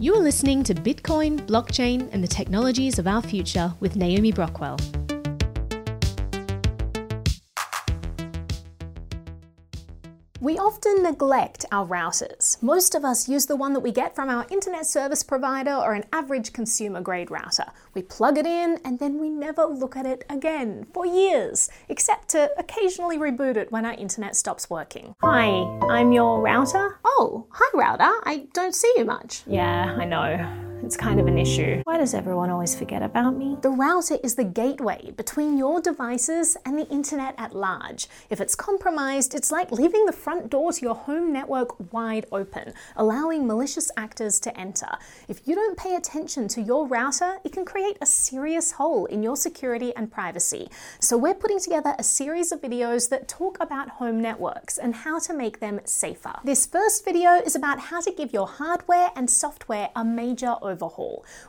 You are listening to Bitcoin, blockchain, and the technologies of our future with Naomi Brockwell. We often neglect our routers. Most of us use the one that we get from our internet service provider or an average consumer grade router. We plug it in and then we never look at it again for years, except to occasionally reboot it when our internet stops working. Hi, I'm your router. Oh, hi router. I don't see you much. Yeah, I know. It's kind of an issue. Why does everyone always forget about me? The router is the gateway between your devices and the internet at large. If it's compromised, it's like leaving the front door to your home network wide open, allowing malicious actors to enter. If you don't pay attention to your router, it can create a serious hole in your security and privacy. So, we're putting together a series of videos that talk about home networks and how to make them safer. This first video is about how to give your hardware and software a major overhaul.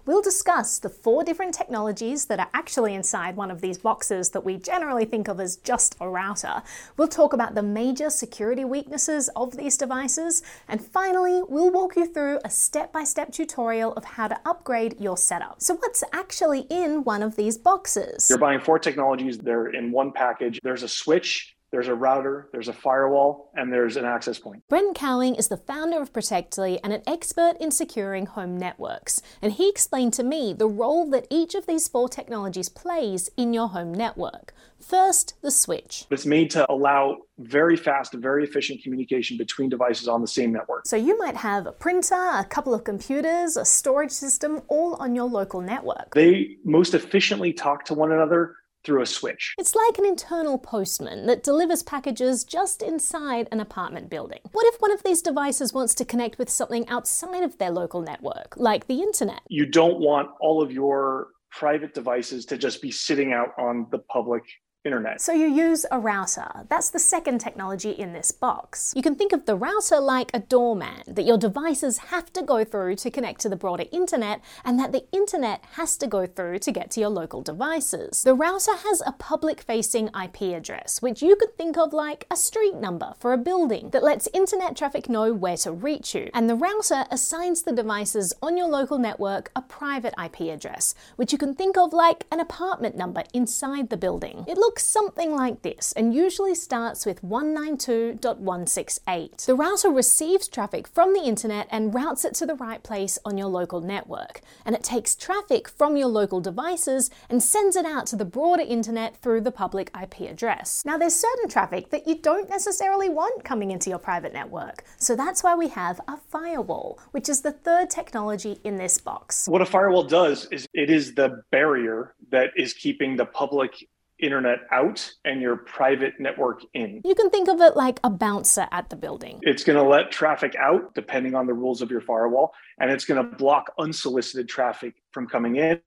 We'll discuss the four different technologies that are actually inside one of these boxes that we generally think of as just a router. We'll talk about the major security weaknesses of these devices. And finally, we'll walk you through a step by step tutorial of how to upgrade your setup. So, what's actually in one of these boxes? You're buying four technologies, they're in one package. There's a switch there's a router, there's a firewall, and there's an access point. Brent Cowing is the founder of Protectli and an expert in securing home networks. And he explained to me the role that each of these four technologies plays in your home network. First, the switch. It's made to allow very fast, very efficient communication between devices on the same network. So you might have a printer, a couple of computers, a storage system, all on your local network. They most efficiently talk to one another through a switch. It's like an internal postman that delivers packages just inside an apartment building. What if one of these devices wants to connect with something outside of their local network, like the internet? You don't want all of your private devices to just be sitting out on the public internet. So you use a router. That's the second technology in this box. You can think of the router like a doorman that your devices have to go through to connect to the broader internet and that the internet has to go through to get to your local devices. The router has a public facing IP address, which you could think of like a street number for a building that lets internet traffic know where to reach you. And the router assigns the devices on your local network a private IP address, which you can think of like an apartment number inside the building. It looks looks something like this and usually starts with 192.168. The router receives traffic from the internet and routes it to the right place on your local network. And it takes traffic from your local devices and sends it out to the broader internet through the public IP address. Now, there's certain traffic that you don't necessarily want coming into your private network. So that's why we have a firewall, which is the third technology in this box. What a firewall does is it is the barrier that is keeping the public internet out and your private network in. You can think of it like a bouncer at the building. It's going to let traffic out depending on the rules of your firewall, and it's going to block unsolicited traffic from coming in,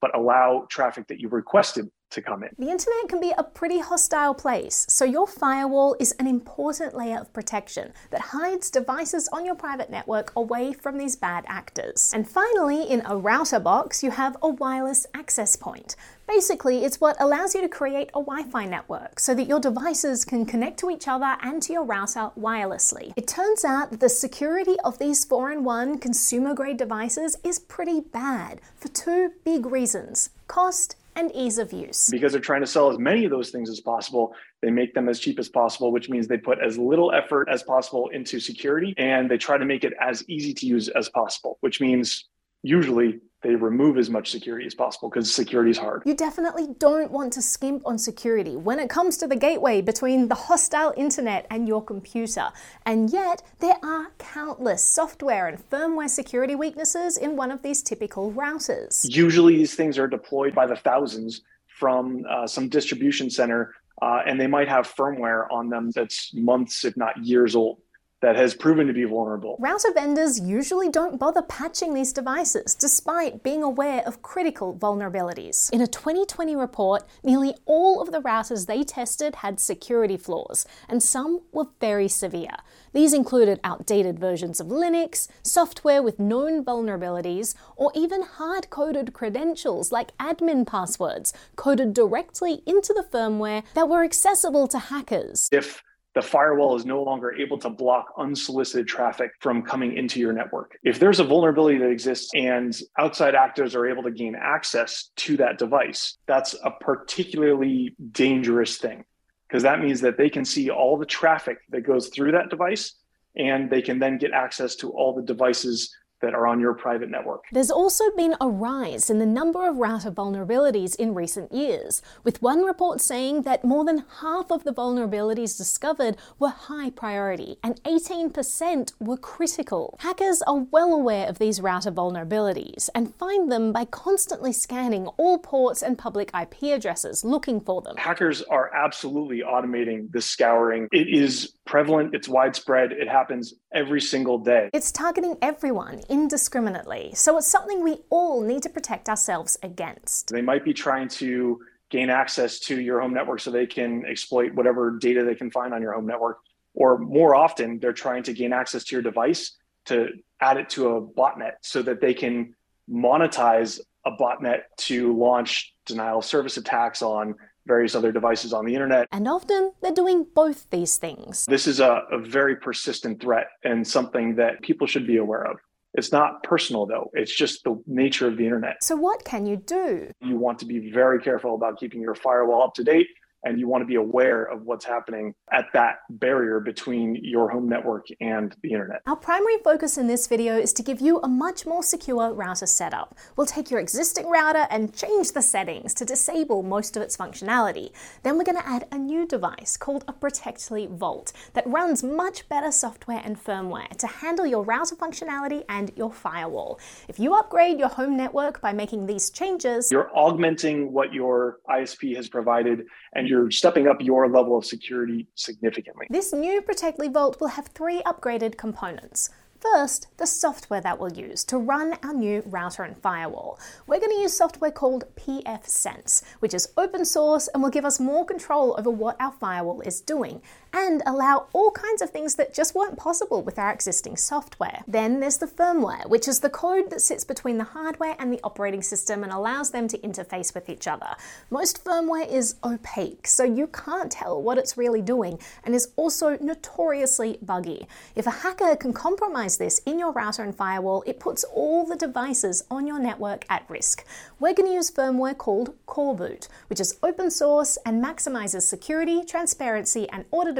but allow traffic that you've requested to come in. The internet can be a pretty hostile place, so your firewall is an important layer of protection that hides devices on your private network away from these bad actors. And finally, in a router box, you have a wireless access point. Basically, it's what allows you to create a Wi Fi network so that your devices can connect to each other and to your router wirelessly. It turns out that the security of these 4 in 1 consumer grade devices is pretty bad for two big reasons cost and ease of use. Because they're trying to sell as many of those things as possible, they make them as cheap as possible, which means they put as little effort as possible into security and they try to make it as easy to use as possible, which means usually they remove as much security as possible because security is hard. You definitely don't want to skimp on security when it comes to the gateway between the hostile internet and your computer. And yet, there are countless software and firmware security weaknesses in one of these typical routers. Usually, these things are deployed by the thousands from uh, some distribution center, uh, and they might have firmware on them that's months, if not years old that has proven to be vulnerable. Router vendors usually don't bother patching these devices despite being aware of critical vulnerabilities. In a 2020 report, nearly all of the routers they tested had security flaws, and some were very severe. These included outdated versions of Linux, software with known vulnerabilities, or even hard coded credentials like admin passwords coded directly into the firmware that were accessible to hackers. If the firewall is no longer able to block unsolicited traffic from coming into your network. If there's a vulnerability that exists and outside actors are able to gain access to that device, that's a particularly dangerous thing because that means that they can see all the traffic that goes through that device and they can then get access to all the devices that are on your private network. There's also been a rise in the number of router vulnerabilities in recent years, with one report saying that more than half of the vulnerabilities discovered were high priority and 18% were critical. Hackers are well aware of these router vulnerabilities and find them by constantly scanning all ports and public IP addresses looking for them. Hackers are absolutely automating the scouring. It is prevalent, it's widespread, it happens every single day. It's targeting everyone indiscriminately, so it's something we all need to protect ourselves against. They might be trying to gain access to your home network so they can exploit whatever data they can find on your home network. Or more often, they're trying to gain access to your device to add it to a botnet so that they can monetize a botnet to launch denial of service attacks on various other devices on the internet. And often they're doing both these things. This is a, a very persistent threat and something that people should be aware of. It's not personal though, it's just the nature of the internet. So, what can you do? You want to be very careful about keeping your firewall up to date and you want to be aware of what's happening at that barrier between your home network and the internet. Our primary focus in this video is to give you a much more secure router setup. We'll take your existing router and change the settings to disable most of its functionality. Then we're going to add a new device called a Protectli Vault that runs much better software and firmware to handle your router functionality and your firewall. If you upgrade your home network by making these changes, you're augmenting what your ISP has provided and you're stepping up your level of security significantly. This new Protectli Vault will have three upgraded components. First, the software that we'll use to run our new router and firewall. We're going to use software called pfSense, which is open source and will give us more control over what our firewall is doing and allow all kinds of things that just weren't possible with our existing software. Then there's the firmware, which is the code that sits between the hardware and the operating system and allows them to interface with each other. Most firmware is opaque, so you can't tell what it's really doing and is also notoriously buggy. If a hacker can compromise this in your router and firewall, it puts all the devices on your network at risk. We're going to use firmware called Coreboot, which is open source and maximizes security, transparency, and auditability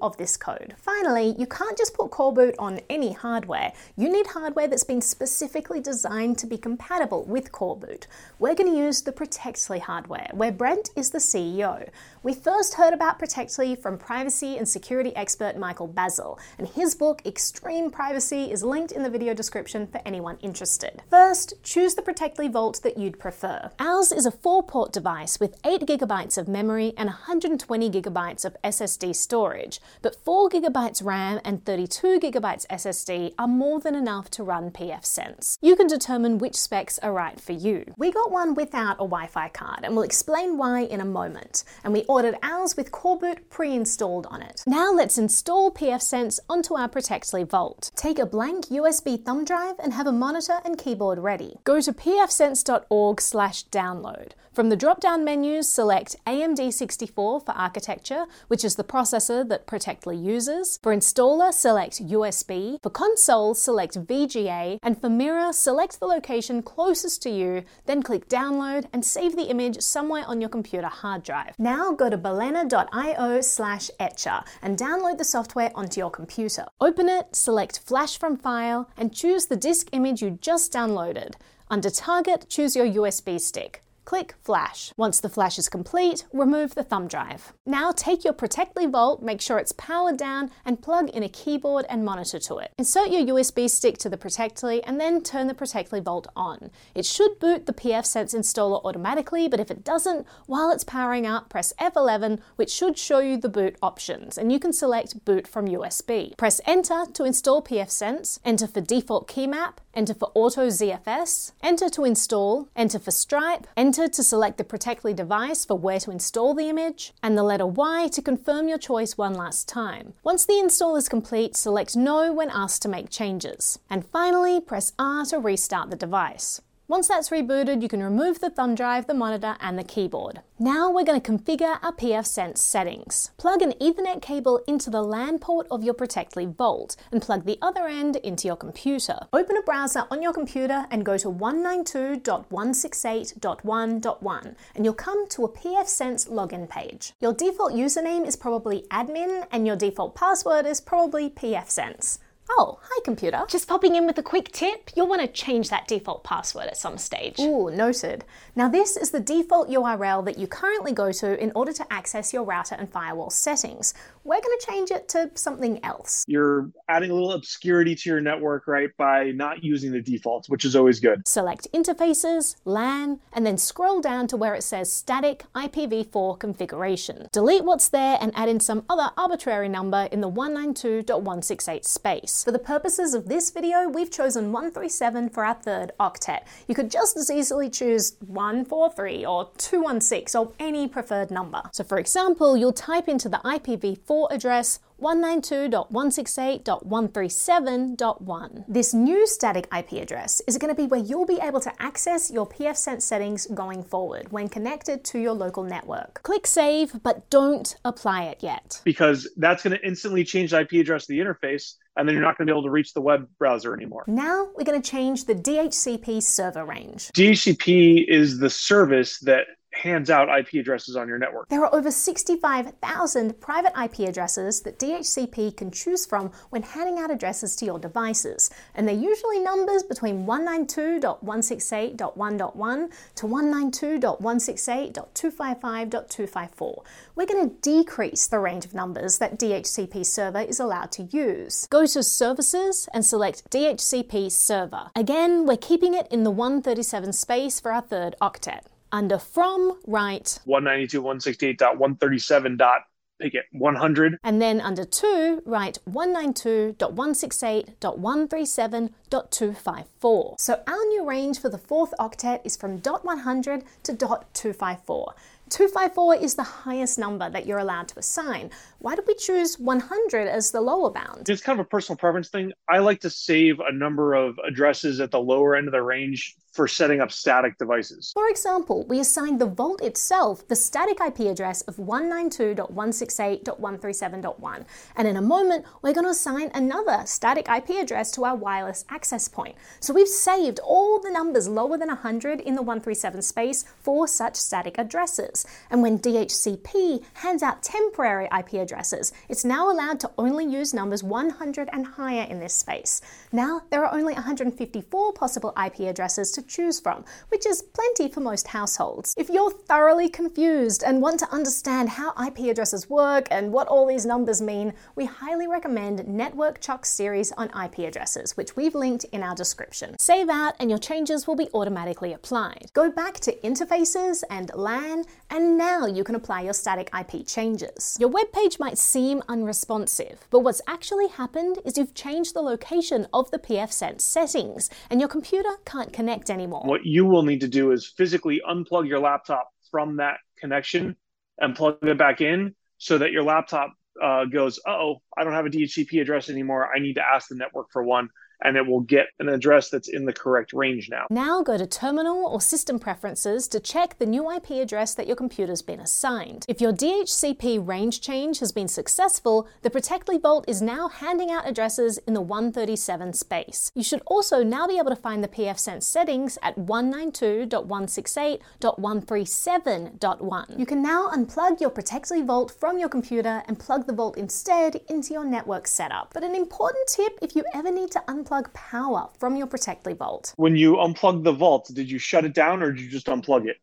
of this code. Finally, you can't just put Coreboot on any hardware. You need hardware that's been specifically designed to be compatible with Coreboot. We're going to use the Protectli hardware, where Brent is the CEO. We first heard about Protectli from privacy and security expert Michael Bazzell, and his book, Extreme Privacy is linked in the video description for anyone interested. First, choose the Protectli Vault that you'd prefer. Ours is a four port device with 8GB of memory and 120GB of SSD storage, but 4GB RAM and 32GB SSD are more than enough to run pfSense. You can determine which specs are right for you. We got one without a Wi Fi card, and we'll explain why in a moment. And we ordered ours with Coreboot pre installed on it. Now let's install pfSense onto our Protectli Vault. Take a blank USB thumb drive and have a monitor and keyboard ready. Go to pfsense.org slash download. From the drop-down menus, select AMD64 for architecture, which is the processor that Protectli uses. For installer, select USB. For console, select VGA. And for mirror, select the location closest to you, then click download and save the image somewhere on your computer hard drive. Now go to balena.io slash etcher and download the software onto your computer. Open it, select Flash from File, and choose the disk image you just downloaded. Under Target, choose your USB stick. Click Flash. Once the flash is complete, remove the thumb drive. Now take your Protectli Vault, make sure it's powered down, and plug in a keyboard and monitor to it. Insert your USB stick to the Protectli and then turn the Protectli Vault on. It should boot the pfSense installer automatically, but if it doesn't, while it's powering up, press F11, which should show you the boot options, and you can select Boot from USB. Press Enter to install pfSense, enter for default keymap, enter for Auto ZFS, enter to install, enter for Stripe, enter enter to select the Protectli device for where to install the image, and the letter Y to confirm your choice one last time. Once the install is complete, select No when asked to make changes. And finally, press R to restart the device. Once that's rebooted, you can remove the thumb drive, the monitor, and the keyboard. Now we're going to configure our pfSense settings. Plug an Ethernet cable into the LAN port of your Protectli Vault and plug the other end into your computer. Open a browser on your computer and go to 192.168.1.1 and you'll come to a pfSense login page. Your default username is probably admin and your default password is probably pfSense. Oh, hi computer. Just popping in with a quick tip. You'll want to change that default password at some stage. Ooh, noted. Now this is the default URL that you currently go to in order to access your router and firewall settings. We're going to change it to something else. You're adding a little obscurity to your network, right, by not using the defaults, which is always good. Select interfaces, LAN, and then scroll down to where it says static IPv4 configuration. Delete what's there and add in some other arbitrary number in the 192.168 space. For the purposes of this video, we've chosen 137 for our third octet. You could just as easily choose 143 or 216 or any preferred number. So for example, you'll type into the IPv4 address 192.168.137.1. This new static IP address is going to be where you'll be able to access your pfSense settings going forward when connected to your local network. Click save, but don't apply it yet. Because that's going to instantly change the IP address of the interface and then you're not going to be able to reach the web browser anymore. Now we're going to change the DHCP server range. DHCP is the service that hands out IP addresses on your network. There are over 65,000 private IP addresses that DHCP can choose from when handing out addresses to your devices, and they're usually numbers between 192.168.1.1 to 192.168.255.254. We're going to decrease the range of numbers that DHCP server is allowed to use. Go to Services and select DHCP Server. Again, we're keeping it in the 137 space for our third octet. Under from, write 192.168.137. dot pick it 100 and then under 2 write 192.168.137.254. So our new range for the fourth octet is from dot 100 to dot .254. 254 is the highest number that you're allowed to assign. Why did we choose 100 as the lower bound? It's kind of a personal preference thing. I like to save a number of addresses at the lower end of the range for setting up static devices. For example, we assigned the vault itself the static IP address of 192.168.137.1. And in a moment, we're going to assign another static IP address to our wireless access point. So we've saved all the numbers lower than 100 in the 137 space for such static addresses. And when DHCP hands out temporary IP addresses, it's now allowed to only use numbers 100 and higher in this space. Now there are only 154 possible IP addresses to choose from, which is plenty for most households. If you're thoroughly confused and want to understand how IP addresses work and what all these numbers mean, we highly recommend Network Chuck's series on IP addresses, which we've linked in our description. Save out and your changes will be automatically applied. Go back to interfaces and LAN and now you can apply your static IP changes. Your web page might seem unresponsive, but what's actually happened is you've changed the location of the pfSense settings, and your computer can't connect anymore. What you will need to do is physically unplug your laptop from that connection and plug it back in so that your laptop uh, goes, oh, I don't have a DHCP address anymore. I need to ask the network for one and it will get an address that's in the correct range now. Now go to Terminal or System Preferences to check the new IP address that your computer's been assigned. If your DHCP range change has been successful, the Protectli Vault is now handing out addresses in the 137 space. You should also now be able to find the pfSense settings at 192.168.137.1. You can now unplug your Protectli Vault from your computer and plug the vault instead into your network setup. But an important tip if you ever need to unplug unplug power from your Protectli Vault. When you unplugged the vault, did you shut it down or did you just unplug it?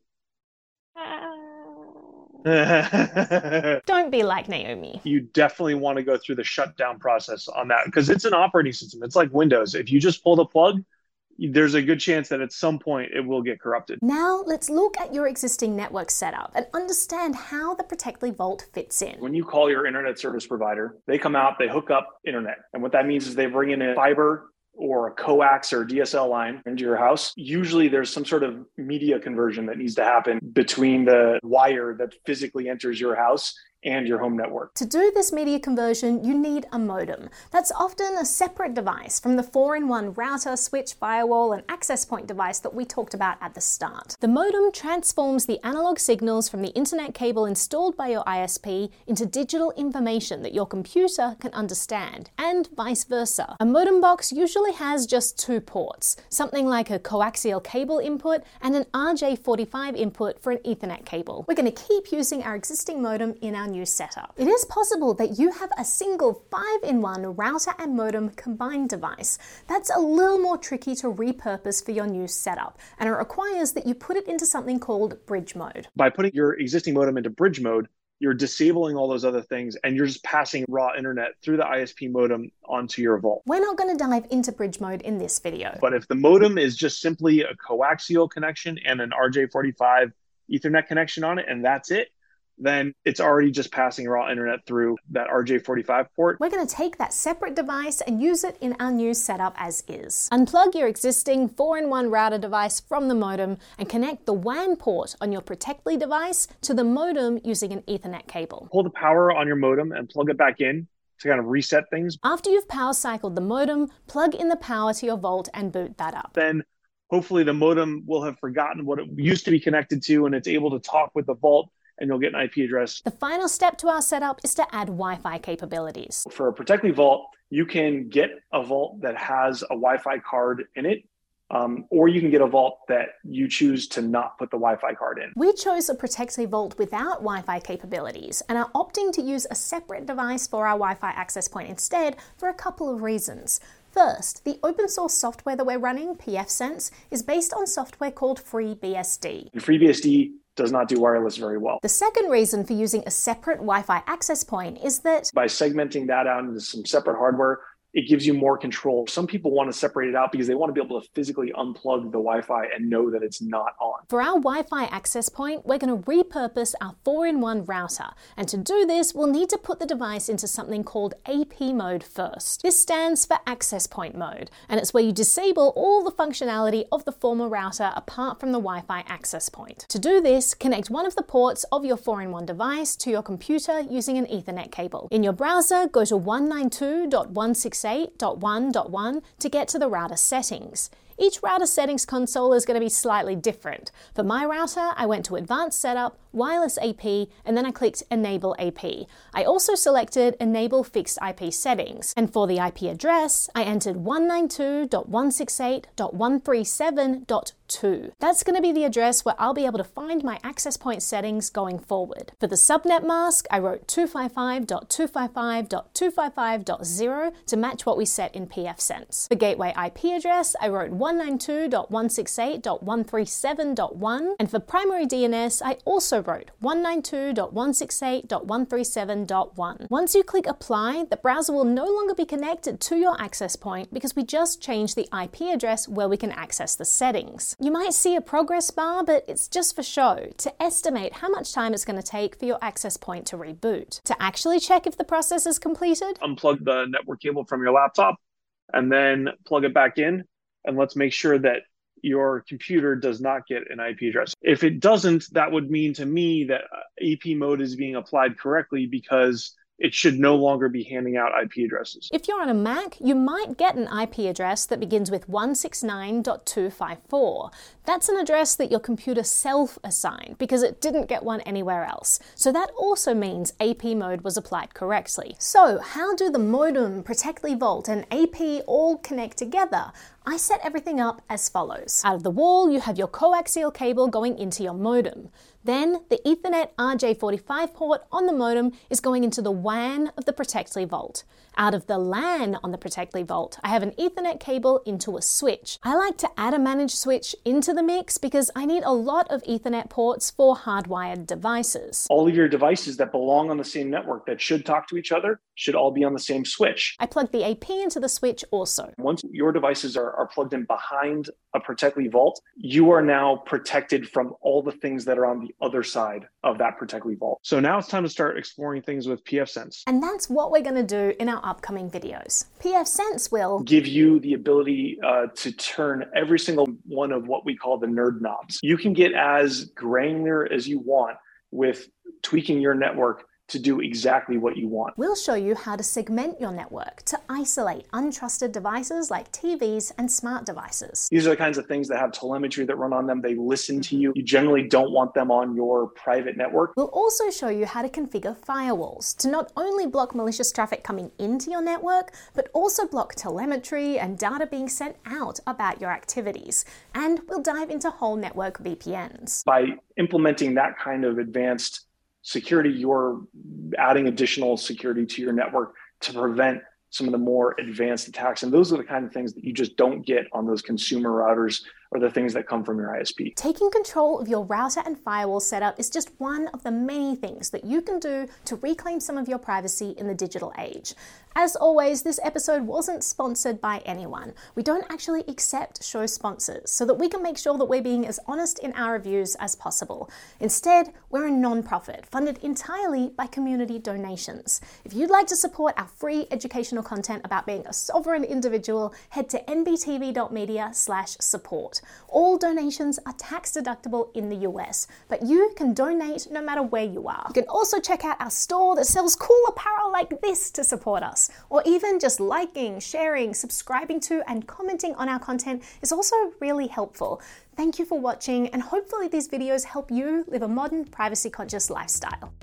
Uh. Don't be like Naomi. You definitely want to go through the shutdown process on that because it's an operating system. It's like Windows. If you just pull the plug, there's a good chance that at some point it will get corrupted. Now let's look at your existing network setup and understand how the Protectli Vault fits in. When you call your internet service provider, they come out, they hook up internet. And what that means is they bring in a fiber or a coax or DSL line into your house, usually there's some sort of media conversion that needs to happen between the wire that physically enters your house and your home network. To do this media conversion, you need a modem. That's often a separate device from the 4 in 1 router, switch, firewall, and access point device that we talked about at the start. The modem transforms the analog signals from the internet cable installed by your ISP into digital information that your computer can understand, and vice versa. A modem box usually has just two ports, something like a coaxial cable input and an RJ45 input for an Ethernet cable. We're going to keep using our existing modem in our new setup. It is possible that you have a single 5-in-1 router and modem combined device. That's a little more tricky to repurpose for your new setup, and it requires that you put it into something called bridge mode. By putting your existing modem into bridge mode, you're disabling all those other things and you're just passing raw internet through the ISP modem onto your vault. We're not going to dive into bridge mode in this video. But if the modem is just simply a coaxial connection and an RJ45 Ethernet connection on it and that's it, then it's already just passing raw internet through that RJ45 port. We're going to take that separate device and use it in our new setup as is. Unplug your existing 4-in-1 router device from the modem and connect the WAN port on your Protectli device to the modem using an Ethernet cable. Pull the power on your modem and plug it back in to kind of reset things. After you've power cycled the modem, plug in the power to your Vault and boot that up. Then hopefully the modem will have forgotten what it used to be connected to and it's able to talk with the Vault and you'll get an IP address. The final step to our setup is to add Wi Fi capabilities. For a Protectli Vault, you can get a vault that has a Wi Fi card in it. Um, or you can get a vault that you choose to not put the Wi Fi card in. We chose a Protectli Vault without Wi Fi capabilities and are opting to use a separate device for our Wi Fi access point instead for a couple of reasons. First, the open source software that we're running, pfSense, is based on software called FreeBSD. FreeBSD does not do wireless very well. The second reason for using a separate Wi Fi access point is that by segmenting that out into some separate hardware, it gives you more control. Some people want to separate it out because they want to be able to physically unplug the Wi Fi and know that it's not on. For our Wi Fi access point, we're going to repurpose our 4 in 1 router. And to do this, we'll need to put the device into something called AP mode first. This stands for access point mode, and it's where you disable all the functionality of the former router apart from the Wi Fi access point. To do this, connect one of the ports of your 4 in 1 device to your computer using an Ethernet cable. In your browser, go to 192.168 8.1.1 to get to the router settings. Each router settings console is going to be slightly different. For my router, I went to Advanced Setup, Wireless AP, and then I clicked Enable AP. I also selected Enable Fixed IP Settings, and for the IP address, I entered 192.168.137.2. That's going to be the address where I'll be able to find my access point settings going forward. For the subnet mask, I wrote 255.255.255.0 to match what we set in pfSense. For gateway IP address, I wrote 192.168.137.1, and for primary DNS, I also wrote 192.168.137.1. Once you click apply, the browser will no longer be connected to your access point because we just changed the IP address where we can access the settings. You might see a progress bar, but it's just for show to estimate how much time it's going to take for your access point to reboot. To actually check if the process is completed, unplug the network cable from your laptop and then plug it back in and let's make sure that your computer does not get an IP address. If it doesn't, that would mean to me that uh, AP mode is being applied correctly because it should no longer be handing out IP addresses. If you're on a Mac, you might get an IP address that begins with 169.254. That's an address that your computer self assigned because it didn't get one anywhere else. So that also means AP mode was applied correctly. So, how do the modem, Protectli Vault, and AP all connect together? I set everything up as follows. Out of the wall, you have your coaxial cable going into your modem. Then the Ethernet RJ45 port on the modem is going into the WAN of the Protectli Vault. Out of the LAN on the Protectli Vault, I have an Ethernet cable into a switch. I like to add a managed switch into the mix because I need a lot of Ethernet ports for hardwired devices. All of your devices that belong on the same network that should talk to each other should all be on the same switch. I plug the AP into the switch also. Once your devices are, are plugged in behind a Protectli Vault, you are now protected from all the things that are on the other side of that Protectli Vault. So now it's time to start exploring things with pfSense. And that's what we're going to do in our upcoming videos. pfSense will give you the ability uh, to turn every single one of what we call the nerd knobs. You can get as granular as you want with tweaking your network to do exactly what you want. We'll show you how to segment your network to isolate untrusted devices like TVs and smart devices. These are the kinds of things that have telemetry that run on them. They listen to mm-hmm. you. You generally don't want them on your private network. We'll also show you how to configure firewalls to not only block malicious traffic coming into your network, but also block telemetry and data being sent out about your activities. And we'll dive into whole network VPNs. By implementing that kind of advanced security, you're adding additional security to your network to prevent some of the more advanced attacks. And those are the kind of things that you just don't get on those consumer routers or the things that come from your ISP. Taking control of your router and firewall setup is just one of the many things that you can do to reclaim some of your privacy in the digital age. As always, this episode wasn't sponsored by anyone. We don't actually accept show sponsors so that we can make sure that we're being as honest in our reviews as possible. Instead, we're a non-profit funded entirely by community donations. If you'd like to support our free educational content about being a sovereign individual, head to nbtv.media/support. All donations are tax deductible in the US, but you can donate no matter where you are. You can also check out our store that sells cool apparel like this to support us, or even just liking, sharing, subscribing to, and commenting on our content is also really helpful. Thank you for watching, and hopefully, these videos help you live a modern, privacy conscious lifestyle.